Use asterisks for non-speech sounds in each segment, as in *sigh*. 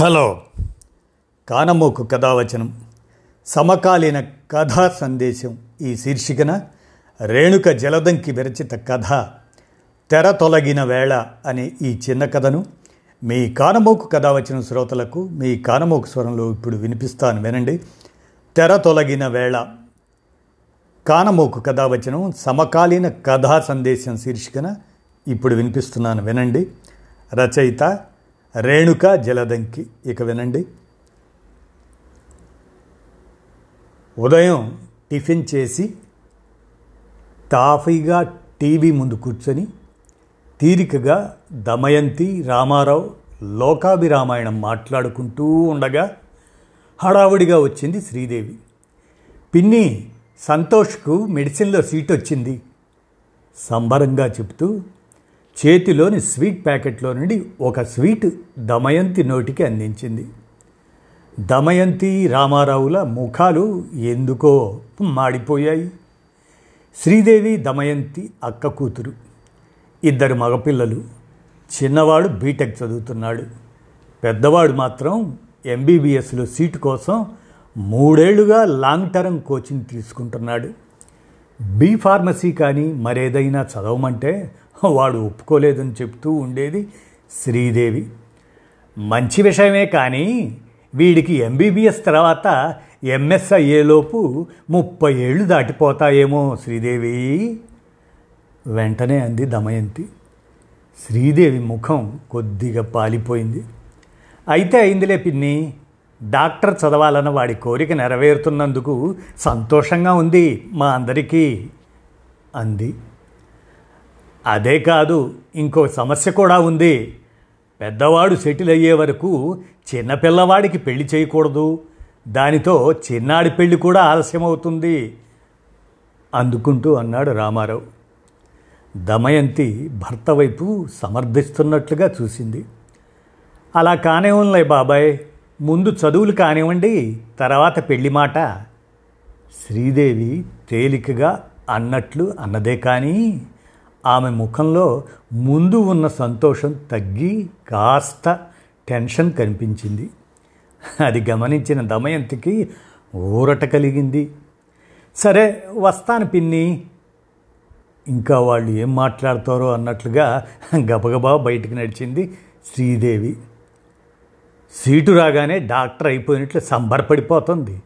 Hello. కానమోకు కథావచనం. సమకాలీన కథా సందేశం ఈ శీర్షికన రేణుక జలదంకి విరచిత కథ తెర తొలగిన వేళ అనే ఈ చిన్న కథను మీ కానమోకు కథావచనం శ్రోతలకు మీ కానమోకు స్వరంలో ఇప్పుడు వినిపిస్తాను వినండి. తెర తొలగిన వేళ. కానమోకు కథావచనం సమకాలీన కథా సందేశం శీర్షికన ఇప్పుడు వినిపిస్తున్నాను వినండి. రచయిత రేణుక జలదంకి. ఇక వినండి. ఉదయం టిఫిన్ చేసి తాఫీగా టీవీ ముందు కూర్చొని తీరికగా దమయంతి రామారావు లోకాభిరామాయణం మాట్లాడుకుంటూ ఉండగా హడావుడిగా వచ్చింది శ్రీదేవి. పిన్ని సంతోష్కు మెడిసిన్లో సీట్ వచ్చింది సంబరంగా చెబుతూ చేతిలోని స్వీట్ ప్యాకెట్లో నుండి ఒక స్వీట్ దమయంతి నోటికి అందించింది. దమయంతి రామారావుల ముఖాలు ఎందుకో మాడిపోయాయి. శ్రీదేవి దమయంతి అక్క కూతురు ఇద్దరు మగపిల్లలు చిన్నవాడు బీటెక్ చదువుతున్నాడు. పెద్దవాడు మాత్రం ఎంబీబీఎస్లో సీటు కోసం మూడేళ్ళుగా లాంగ్ టర్మ్ కోచింగ్ తీసుకుంటున్నాడు. బీ ఫార్మసీ కానీ మరేదైనా చదవమంటే వాడు ఒప్పుకోలేదని చెప్తూ ఉండేది శ్రీదేవి. మంచి విషయమే కానీ వీడికి ఎంబీబీఎస్ తర్వాత ఎంఎస్ అయ్యేలోపు ముప్పై ఏళ్ళు దాటిపోతాయేమో శ్రీదేవి. వెంటనే అంది దమయంతి. శ్రీదేవి ముఖం కొద్దిగా పాలిపోయింది. అయితే అయిందిలే పిన్ని. డాక్టర్ చదవాలన్న వాడి కోరిక నెరవేరుతున్నందుకు సంతోషంగా ఉంది మా అందరికీ అంది. అదే కాదు ఇంకో సమస్య కూడా ఉంది. పెద్దవాడు సెటిల్ అయ్యే వరకు చిన్నపిల్లవాడికి పెళ్ళి చేయకూడదు. దానితో చిన్నాడి పెళ్ళి కూడా ఆలస్యమవుతుంది. అందుకుంటూ అన్నాడు రామారావు. దమయంతి భర్త వైపు సమర్థిస్తున్నట్లుగా చూసింది. అలా కానివ్వంలే బాబాయ్ ముందు చదువులు కానివ్వండి తర్వాత పెళ్ళి మాట. శ్రీదేవి తేలికగా అన్నట్లు అన్నదే కానీ ఆమె ముఖంలో ముందు ఉన్న సంతోషం తగ్గి కాస్త టెన్షన్ కనిపించింది. అది గమనించిన దమయంతికి ఊరట కలిగింది. సరే వస్తాను పిన్ని. ఇంకా వాళ్ళు ఏం మాట్లాడతారో అన్నట్లుగా గబగబా బయటికి నడిచింది శ్రీదేవి. సీటు రాగానే డాక్టర్ అయిపోయినట్లు సంబరపడిపోతుంది.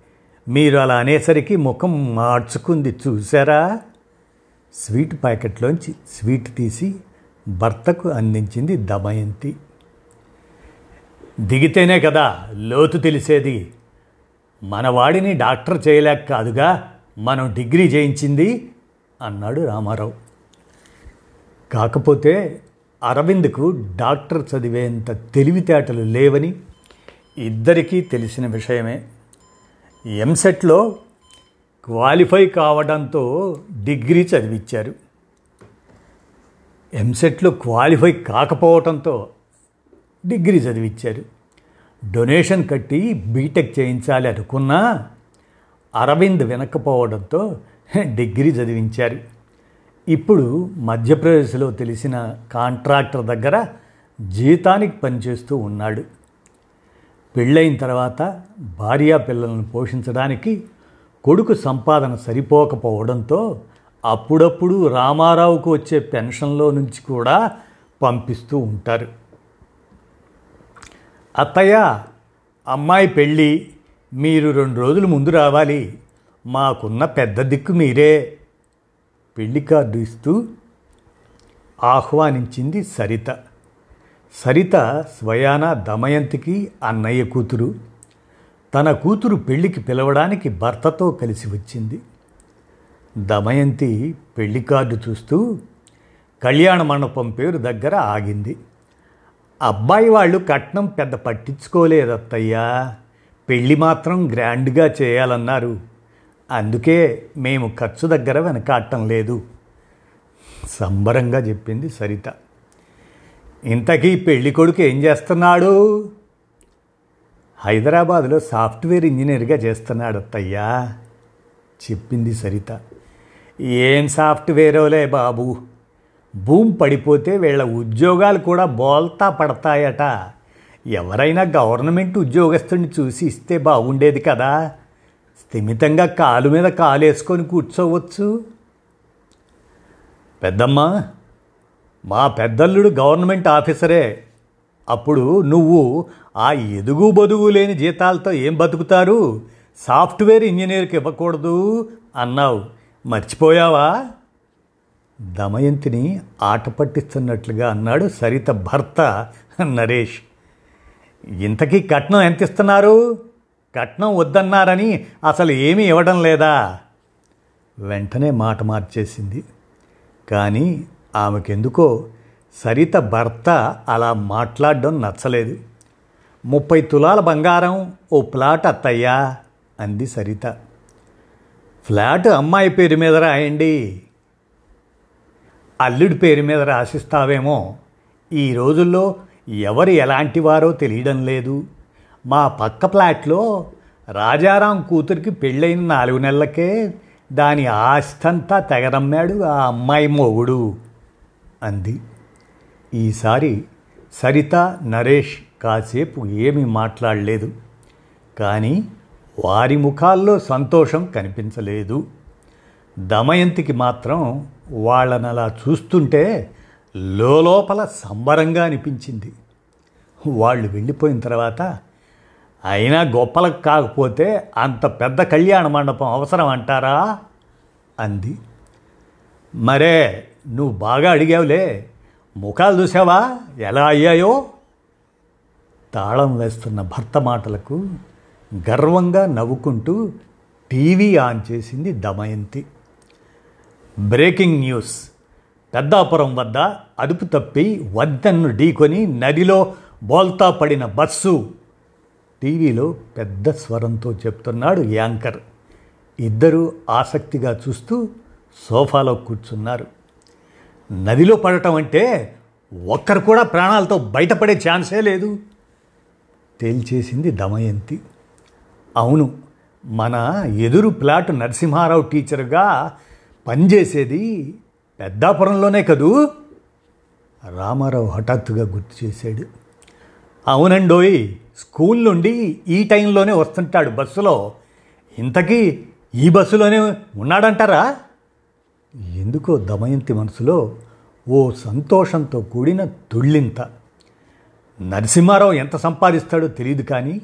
మీరు అలా అనేసరికి ముఖం మార్చుకుంది చూసారా స్వీట్ ప్యాకెట్లోంచి స్వీట్ తీసి భర్తకు అందించింది దమయంతి. దిగితేనే కదా లోతు తెలిసేది. మనవాడిని డాక్టర్ చేయలేక కాదుగా మనం డిగ్రీ చేయించింది అన్నాడు రామారావు. కాకపోతే అరవింద్కు డాక్టర్ చదివేంత తెలివితేటలు లేవని ఇద్దరికీ తెలిసిన విషయమే. ఎంసెట్లో క్వాలిఫై కావడంతో డిగ్రీ చదివించారు ఎంసెట్లో క్వాలిఫై కాకపోవడంతో డిగ్రీ చదివించారు డొనేషన్ కట్టి బీటెక్ చేయించాలి అనుకున్నా అరవింద్ వినకపోవడంతో డిగ్రీ చదివించారు. ఇప్పుడు మధ్యప్రదేశ్లో తెలిసిన కాంట్రాక్టర్ దగ్గర జీతానికి పనిచేస్తూ ఉన్నాడు. పెళ్ళైన తర్వాత భార్యా పిల్లలను పోషించడానికి కొడుకు సంపాదన సరిపోకపోవడంతో అప్పుడప్పుడు రామారావుకు వచ్చే పెన్షన్లో నుంచి కూడా పంపిస్తూ ఉంటారు. అత్తయ్య అమ్మాయి పెళ్ళి మీరు రెండు రోజులు ముందు రావాలి. మాకున్న పెద్ద దిక్కు మీరే. పెళ్ళి కార్డు ఇస్తూ ఆహ్వానించింది సరిత. సరిత స్వయాన దమయంతికి అన్నయ్య కూతురు. తన కూతురు పెళ్ళికి పిలవడానికి భర్తతో కలిసి వచ్చింది. దమయంతి పెళ్ళి కార్డు చూస్తూ కళ్యాణ మండపం పేరు దగ్గర ఆగింది. అబ్బాయి వాళ్ళు కట్నం పెద్ద పట్టించుకోలేదత్తయ్యా. పెళ్ళి మాత్రం గ్రాండ్గా చేయాలన్నారు. అందుకే మేము ఖర్చు దగ్గర వెనకాడటం లేదు. సంబరంగా చెప్పింది సరిత. ఇంతకీ పెళ్ళి కొడుకు ఏం చేస్తున్నాడు? హైదరాబాద్లో సాఫ్ట్వేర్ ఇంజనీర్గా చేస్తున్నాడు అత్తయ్యా. చెప్పింది సరిత. ఏం సాఫ్ట్వేరోలే బాబు? భూమి పడిపోతే వీళ్ళ ఉద్యోగాలు కూడా బోల్తా పడతాయట. ఎవరైనా గవర్నమెంట్ ఉద్యోగస్తుడిని చూసి ఇస్తే బాగుండేది కదా. స్థిమితంగా కాలు మీద కాలు వేసుకొని కూర్చోవచ్చు. పెద్దమ్మ మా పెద్దల్లుడు గవర్నమెంట్ ఆఫీసరే. అప్పుడు నువ్వు ఆ ఎదుగు బదుగు లేని జీతాలతో ఏం బతుకుతారు? సాఫ్ట్వేర్ ఇంజనీర్కి ఇవ్వకూడదు అన్నావు. మర్చిపోయావా? దమయంతిని ఆట పట్టిస్తున్నట్లుగా అన్నాడు సరిత భర్త నరేష్. ఇంతకీ కట్నం ఎంత ఇస్తున్నారు కట్నం వద్దన్నారని అసలు ఏమీ ఇవ్వడం లేదా? వెంటనే మాట మార్చేసింది. కానీ ఆమెకెందుకో సరిత భర్త అలా మాట్లాడడం నచ్చలేదు. ముప్పై తులాల బంగారం ఓ ప్లాట్ అత్తయ్యా అంది సరిత. ఫ్లాట్ అమ్మాయి పేరు మీద రాయండి. అల్లుడి పేరు మీద రాసిస్తావేమో. ఈ రోజుల్లో ఎవరు ఎలాంటి వారో తెలియడం లేదు. మా పక్క ఫ్లాట్లో రాజారాం కూతురికి పెళ్ళైన నాలుగు నెలలకే దాని ఆస్తంతా తెగరమ్మాడు ఆ అమ్మాయి మొగుడు అంది. ఈసారి సరిత నరేష్ కాసేపు ఏమీ మాట్లాడలేదు. కానీ వారి ముఖాల్లో సంతోషం కనిపించలేదు. దమయంతికి మాత్రం వాళ్ళని అలా చూస్తుంటే లోపల సంబరంగా అనిపించింది. వాళ్ళు వెళ్ళిపోయిన తర్వాత అయినా గొప్పలకు కాకపోతే అంత పెద్ద కళ్యాణ మండపం అవసరం అంటారా? అంది. మరే నువ్వు బాగా అడిగావులే. ముఖాలు చూసావా ఎలా అయ్యాయో? తాళం వేస్తున్న భర్త మాటలకు గర్వంగా నవ్వుకుంటూ టీవీ ఆన్ చేసింది దమయంతి. Breaking news. పెద్దాపురం వద్ద అదుపు తప్పి వద్దన్ను ఢీకొని నదిలో బోల్తా పడిన బస్సు. టీవీలో పెద్ద స్వరంతో చెప్తున్నాడు యాంకర్. ఇద్దరూ ఆసక్తిగా చూస్తూ సోఫాలో కూర్చున్నారు. నదిలో పడటం అంటే ఒక్కరు కూడా ప్రాణాలతో బయటపడే ఛాన్సే లేదు. తేల్చేసింది దమయంతి. అవును మన ఎదురు ప్లాట్ నరసింహారావు టీచర్గా పనిచేసేది పెద్దాపురంలోనే కదూ? రామారావు హఠాత్తుగా గుర్తు చేశాడు. అవునండోయ్ స్కూల్ నుండి ఈ టైంలోనే వస్తుంటాడు బస్సులో. ఇంతకీ ఈ బస్సులోనే ఉన్నాడంటారా? ఎందుకో దమయంతి మనసులో ఓ సంతోషంతో కూడిన తుళ్ళింత నరసింహారావు ఎంత సంపాదిస్తాడో తెలియదు కానీ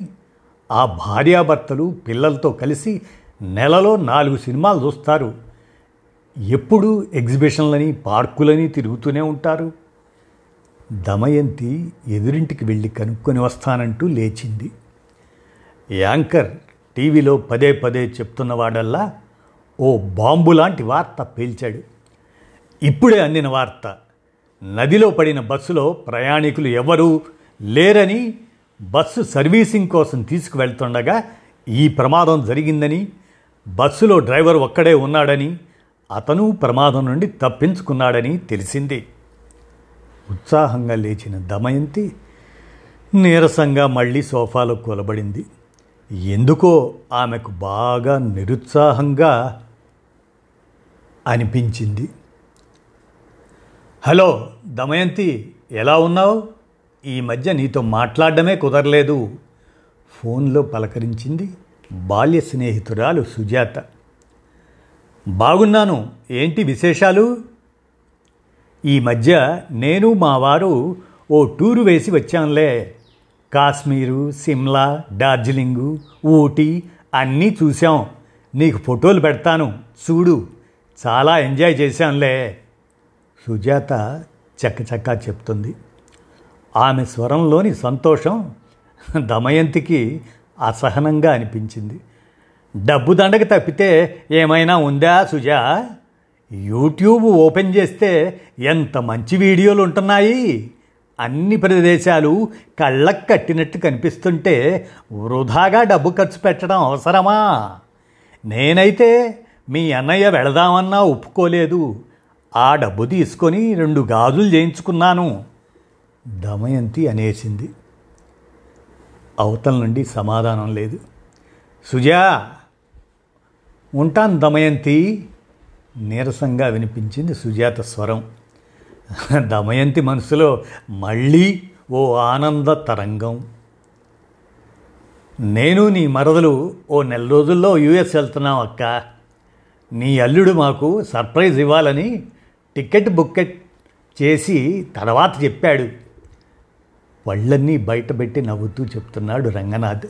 ఆ భార్యాభర్తలు పిల్లలతో కలిసి నెలలో నాలుగు సినిమాలు చూస్తారు. ఎప్పుడూ ఎగ్జిబిషన్లని పార్కులని తిరుగుతూనే ఉంటారు. దమయంతి ఎదురింటికి వెళ్ళి కనుక్కొని వస్తానంటూ లేచింది. యాంకర్ టీవీలో పదే పదే చెప్తున్నవాడల్లా ఓ బాంబు లాంటి వార్త పేల్చాడు. ఇప్పుడే అందిన వార్త. నదిలో పడిన బస్సులో ప్రయాణికులు ఎవరూ లేరని బస్సు సర్వీసింగ్ కోసం తీసుకువెళ్తుండగా ఈ ప్రమాదం జరిగిందని బస్సులో డ్రైవర్ ఒక్కడే ఉన్నాడని అతను ప్రమాదం నుండి తప్పించుకున్నాడని తెలిసింది. ఉత్సాహంగా లేచిన దమయంతి నీరసంగా మళ్ళీ సోఫాలో కూలబడింది. ఎందుకో ఆమెకు బాగా నిరుత్సాహంగా అనిపించింది. హలో దమయంతి ఎలా ఉన్నావు? ఈ మధ్య నీతో మాట్లాడడమే కుదరలేదు ఫోన్లో పలకరించింది బాల్య స్నేహితురాలు సుజాత. బాగున్నాను ఏంటి విశేషాలు? ఈ మధ్య నేను మా వారు ఓ టూరు వేసి వచ్చాంలే. కాశ్మీరు సిమ్లా డార్జిలింగు ఊటీ అన్నీ చూసాం నీకు ఫోటోలు పెడతాను చూడు. చాలా ఎంజాయ్ చేశాంలే సుజాత చక్కచక్కా చెప్తుంది. ఆమె స్వరంలోని సంతోషం దమయంతికి అసహనంగా అనిపించింది. డబ్బు దండకు తప్పితే ఏమైనా ఉందా సుజా? యూట్యూబ్ ఓపెన్ చేస్తే ఎంత మంచి వీడియోలు ఉంటున్నాయి అన్ని ప్రదేశాలు కళ్ళకు కట్టినట్టు కనిపిస్తుంటే వృధాగా డబ్బు ఖర్చు పెట్టడం అవసరమా? నేనైతే మీ అన్నయ్య వెళదామన్నా ఒప్పుకోలేదు. ఆ డబ్బు తీసుకొని రెండు గాజులు చేయించుకున్నాను. దమయంతి అనేసింది. అవతల నుండి సమాధానం లేదు. సుజా! ఉంటాను దమయంతి! నీరసంగా వినిపించింది సుజాత స్వరం. దమయంతి మనసులో మళ్ళీ ఓ ఆనంద తరంగం. నేను నీ మరదలు ఓ నెల రోజుల్లో యూఎస్ వెళ్తున్నాం అక్క. నీ అల్లుడు మాకు సర్ప్రైజ్ ఇవ్వాలని టికెట్ బుక్కెట్ చేసి తర్వాత చెప్పాడు. పళ్ళన్నీ బయటపెట్టి నవ్వుతూ చెప్తున్నాడు రంగనాథ్.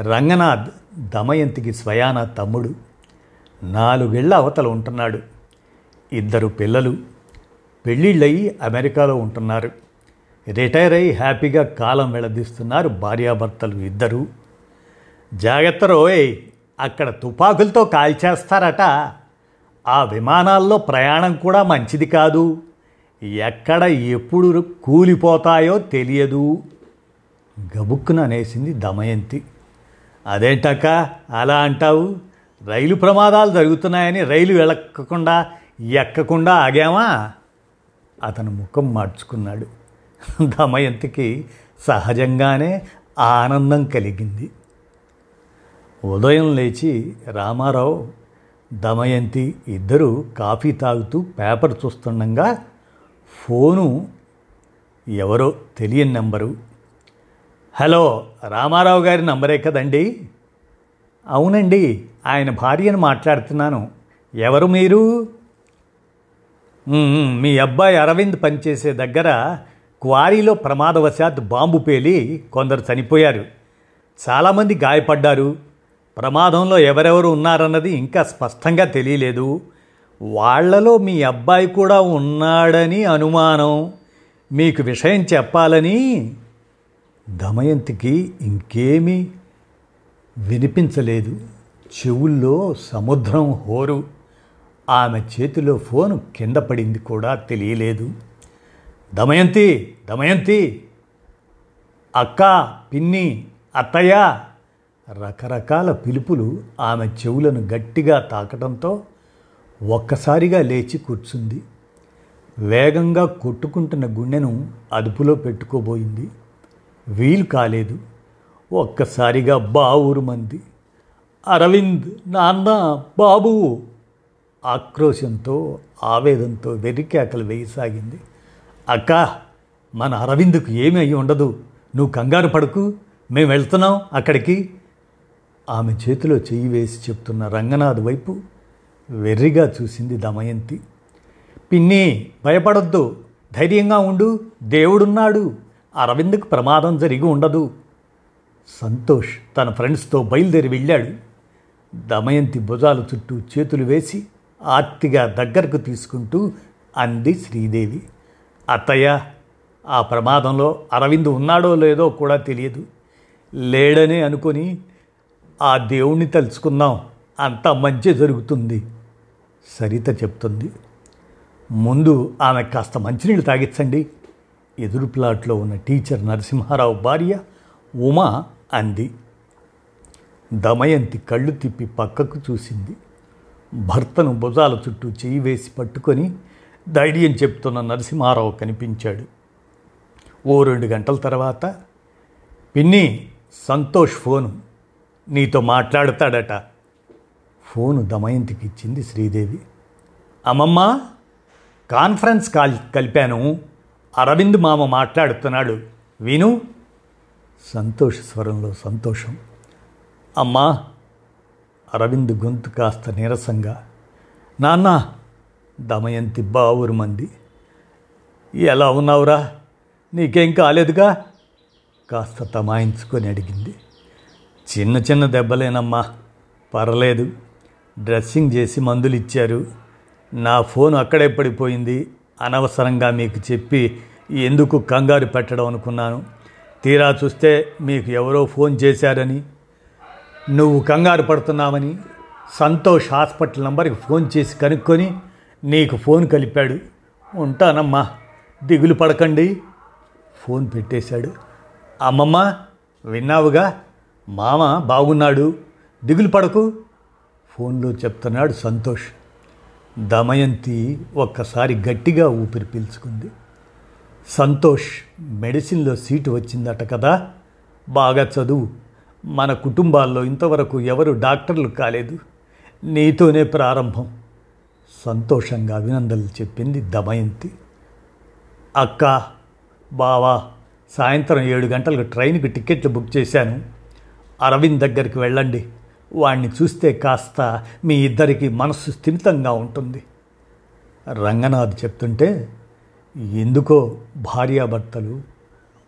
రంగనాథ్ దమయంతికి స్వయాన తమ్ముడు. నాలుగేళ్ళ అవతల ఉంటున్నాడు. ఇద్దరు పిల్లలు. పెళ్ళిళ్ళయి అమెరికాలో ఉంటున్నారు. రిటైర్ అయి హ్యాపీగా కాలం వెళదీస్తున్నారు భార్యాభర్తలు ఇద్దరు. జాగ్రత్త రోయ్. అక్కడ తుపాకులతో కాల్చేస్తారట. ఆ విమానాల్లో ప్రయాణం కూడా మంచిది కాదు. ఎక్కడ ఎప్పుడు కూలిపోతాయో తెలియదు. గబుక్కున అనేసింది దమయంతి. అదేంటక్క అలా అంటావు? రైలు ప్రమాదాలు జరుగుతున్నాయని రైలు వెళ్ళకుండా ఎక్కకుండా ఆగామా అతను ముఖం మార్చుకున్నాడు. దమయంతికి సహజంగానే ఆనందం కలిగింది. ఉదయం లేచి రామారావు దమయంతి ఇద్దరు కాఫీ తాగుతూ పేపర్ చూస్తుండగా ఫోను ఎవరో తెలియని నెంబరు. హలో రామారావు గారి నంబరే కదండి? అవునండి ఆయన భార్యను మాట్లాడుతున్నాను. ఎవరు మీరు? మీ అబ్బాయి అరవింద్ పనిచేసే దగ్గర క్వారీలో ప్రమాదవశాత్ బాంబు పేలి కొందరు చనిపోయారు. చాలామంది గాయపడ్డారు. ప్రమాదంలో ఎవరెవరు ఉన్నారన్నది ఇంకా స్పష్టంగా తెలియలేదు. వాళ్ళలో మీ అబ్బాయి కూడా ఉన్నాడని అనుమానం. మీకు విషయం చెప్పాలని దమయంతికి ఇంకేమీ వినిపించలేదు. చెవుల్లో సముద్రం హోరు. ఆమె చేతిలో ఫోన్ కింద పడింది కూడా తెలియలేదు. దమయంతి దమయంతి. అక్క పిన్ని అత్తయ్య. రకరకాల పిలుపులు ఆమె చెవులను గట్టిగా తాకడంతో ఒక్కసారిగా లేచి కూర్చుంది. వేగంగా కొట్టుకుంటున్న గుండెను అదుపులో పెట్టుకోబోయింది. వీలు కాలేదు. ఒక్కసారిగా బావూరు మంది అరవింద్ నాన్న బాబు! ఆక్రోశంతో ఆవేదంతో వెర్రికేకలు వేయసాగింది. అక్క మన అరవింద్కు ఏమీ అయి ఉండదు నువ్వు కంగారు పడకు. మేము వెళ్తున్నాం అక్కడికి. ఆమె చేతిలో చెయ్యి వేసి చెప్తున్న రంగనాథ్ వైపు వెర్రిగా చూసింది దమయంతి. పిన్ని భయపడొద్దు. ధైర్యంగా ఉండు. దేవుడున్నాడు. అరవింద్కు ప్రమాదం జరిగి ఉండదు. సంతోష్ తన ఫ్రెండ్స్తో బయలుదేరి వెళ్ళాడు. దమయంతి భుజాల చుట్టూ చేతులు వేసి ఆర్తిగా దగ్గరకు తీసుకుంటూ అంది శ్రీదేవి. అత్తయ్య ఆ ప్రమాదంలో అరవింద్ ఉన్నాడో లేదో కూడా తెలియదు. లేడనే అనుకొని ఆ దేవుణ్ణి తలుచుకుందాం అంతా మంచి జరుగుతుంది. సరిత చెప్తుంది ముందు ఆమె కాస్త మంచినీళ్ళు తాగించండి ఎదురు ప్లాట్లో ఉన్న టీచర్ నరసింహారావు భార్య ఉమా అంది. దమయంతి కళ్ళు తిప్పి పక్కకు చూసింది. భర్తను భుజాల చుట్టూ చేయి వేసి పట్టుకొని ధైర్యం చెప్తున్న నరసింహారావు కనిపించాడు. ఓ రెండు గంటల తర్వాత పిన్ని సంతోష్ ఫోను. నీతో మాట్లాడతాడట. ఫోను దమయంతికి ఇచ్చింది శ్రీదేవి. అమ్మమ్మ కాన్ఫరెన్స్ కాల్ కలిపాను. అరవింద్ మామ మాట్లాడుతున్నాడు. విను. సంతోష స్వరంలో సంతోషం. అమ్మా అరవింద్ గొంతు కాస్త నీరసంగా. నాన్న దమయంతి బావురు మంది ఎలా ఉన్నావురా? నీకేం కాలేదుగా? కాస్త తమాయించుకొని అడిగింది. చిన్న చిన్న దెబ్బలేనమ్మా. పర్లేదు. డ్రెస్సింగ్ చేసి మందులు ఇచ్చారు నా ఫోన్ అక్కడే పడిపోయింది. అనవసరంగా మీకు చెప్పి ఎందుకు కంగారు పెట్టడం అనుకున్నాను. తీరా చూస్తే మీకు ఎవరో ఫోన్ చేశారని. నువ్వు కంగారు పడుతున్నామని సంతోష్ హాస్పిటల్ నంబర్కి ఫోన్ చేసి కనుక్కొని నీకు ఫోన్ కలిపాడు. ఉంటానమ్మా. దిగులు పడకండి. ఫోన్ పెట్టేశాడు. అమ్మమ్మ విన్నావుగా? మామ బాగున్నాడు. దిగులు పడకు. ఫోన్లో చెప్తున్నాడు సంతోష్. దమయంతి ఒక్కసారి గట్టిగా ఊపిరి పీల్చుకుంది. సంతోష్ మెడిసిన్లో సీటు వచ్చిందట కదా. బాగా చదువు. మన కుటుంబాల్లో ఇంతవరకు ఎవరు డాక్టర్లు కాలేదు. నీతోనే ప్రారంభం. సంతోషంగా అభినందనలు చెప్పింది దమయంతి. అక్క బావా సాయంత్రం ఏడు గంటలకు ట్రైన్కి టికెట్లు బుక్ చేశాను. అరవింద్ దగ్గరికి వెళ్ళండి. వాణ్ణి చూస్తే కాస్త మీ ఇద్దరికి మనస్సు స్థిమితంగా ఉంటుంది. రంగనాథ్ చెప్తుంటే ఎందుకో భార్యాభర్తలు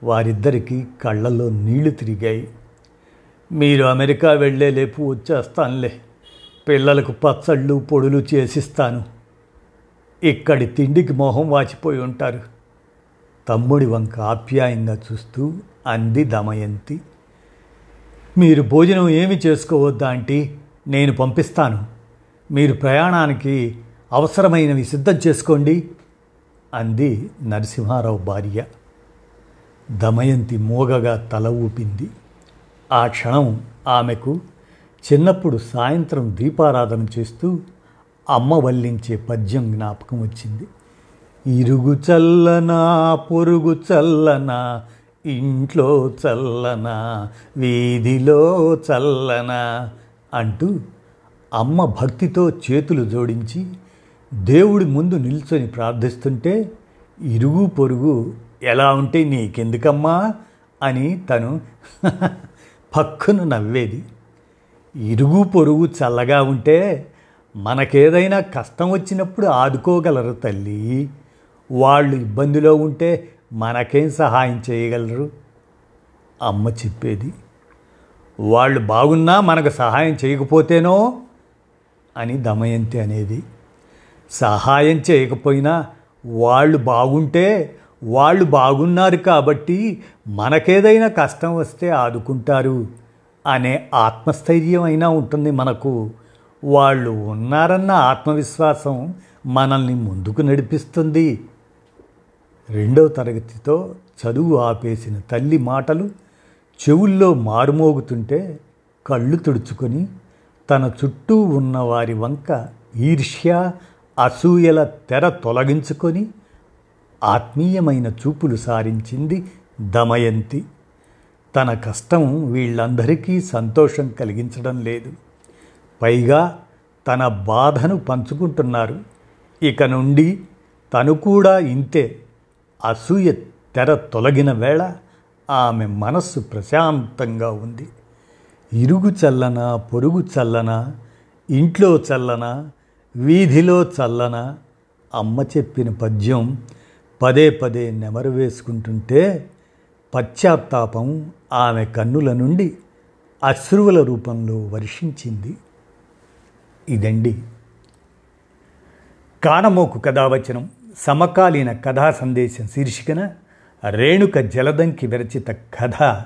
వారిద్దరికీ కళ్ళల్లో నీళ్ళు తిరిగాయి. మీరు అమెరికా వెళ్ళే లేపు వచ్చేస్తానులే. పిల్లలకు పచ్చళ్ళు పొడులు చేసిస్తాను. ఇక్కడి తిండికి మొహం వాచిపోయి ఉంటారు. తమ్ముడి వంక ఆప్యాయంగా చూస్తూ అంది దమయంతి. మీరు భోజనం ఏమి చేసుకోవద్దా ఆంటీ? నేను పంపిస్తాను. మీరు ప్రయాణానికి అవసరమైనవి సిద్ధం చేసుకోండి అంది నరసింహారావు భార్య. దమయంతి మోగగా తల ఊపింది. ఆ క్షణం ఆమెకు చిన్నప్పుడు సాయంత్రం దీపారాధన చేస్తూ అమ్మ వల్లించే పద్యం జ్ఞాపకం వచ్చింది. ఇరుగు చల్లనా పొరుగు చల్లనా ఇంట్లో చల్లన వీధిలో చల్లన అంటూ అమ్మ భక్తితో చేతులు జోడించి దేవుడి ముందు నిల్చొని ప్రార్థిస్తుంటే ఇరుగు పొరుగు ఎలా ఉంటే నీకెందుకమ్మా? అని తను *laughs* పక్కును నవ్వేది. ఇరుగు పొరుగు చల్లగా ఉంటే మనకేదైనా కష్టం వచ్చినప్పుడు ఆదుకోగలరు తల్లి. వాళ్ళు ఇబ్బందిలో ఉంటే మనకేం సహాయం చేయగలరు? అమ్మ చెప్పేది వాళ్ళు బాగున్నా మనకు సహాయం చేయకపోతేనో? అని దమయంతి అనేది సహాయం చేయకపోయినా వాళ్ళు బాగుంటే వాళ్ళు బాగున్నారు కాబట్టి మనకేదైనా కష్టం వస్తే ఆదుకుంటారు అనే ఆత్మస్థైర్యం అయినా ఉంటుంది మనకు. వాళ్ళు ఉన్నారన్న ఆత్మవిశ్వాసం మనల్ని ముందుకు నడిపిస్తుంది. రెండవ తరగతితో చదువు ఆపేసిన తల్లి మాటలు చెవుల్లో మారుమోగుతుంటే కళ్ళు తుడుచుకొని తన చుట్టూ ఉన్న వారి వంక ఈర్ష్య అసూయల తెర తొలగించుకొని ఆత్మీయమైన చూపులు సారించింది దమయంతి. తన కష్టం వీళ్ళందరికీ సంతోషం కలిగించడం లేదు. పైగా తన బాధను పంచుకుంటున్నారు. ఇక నుండి తను కూడా ఇంతే. అసూయ తెర తొలగిన వేళ ఆమె మనస్సు ప్రశాంతంగా ఉంది. ఇరుగు చల్లన పొరుగు చల్లన ఇంట్లో చల్లన వీధిలో చల్లన అమ్మ చెప్పిన పద్యం పదే పదే నెమరు వేసుకుంటుంటే పశ్చాత్తాపం ఆమె కన్నుల నుండి అశ్రువుల రూపంలో వర్షించింది. ఇదండి. కానమోకు కథావచనం. సమకాలీన కథా సందేశం శీర్షికన రేణుక జలదంకి విరచిత కథ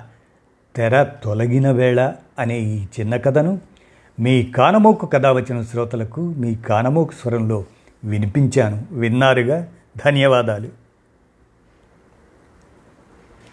తెర తొలగిన వేళ అనే ఈ చిన్న కథను మీ కానమోకు వచ్చిన శ్రోతలకు మీ కానమోకు స్వరంలో వినిపించాను. విన్నారుగా? ధన్యవాదాలు.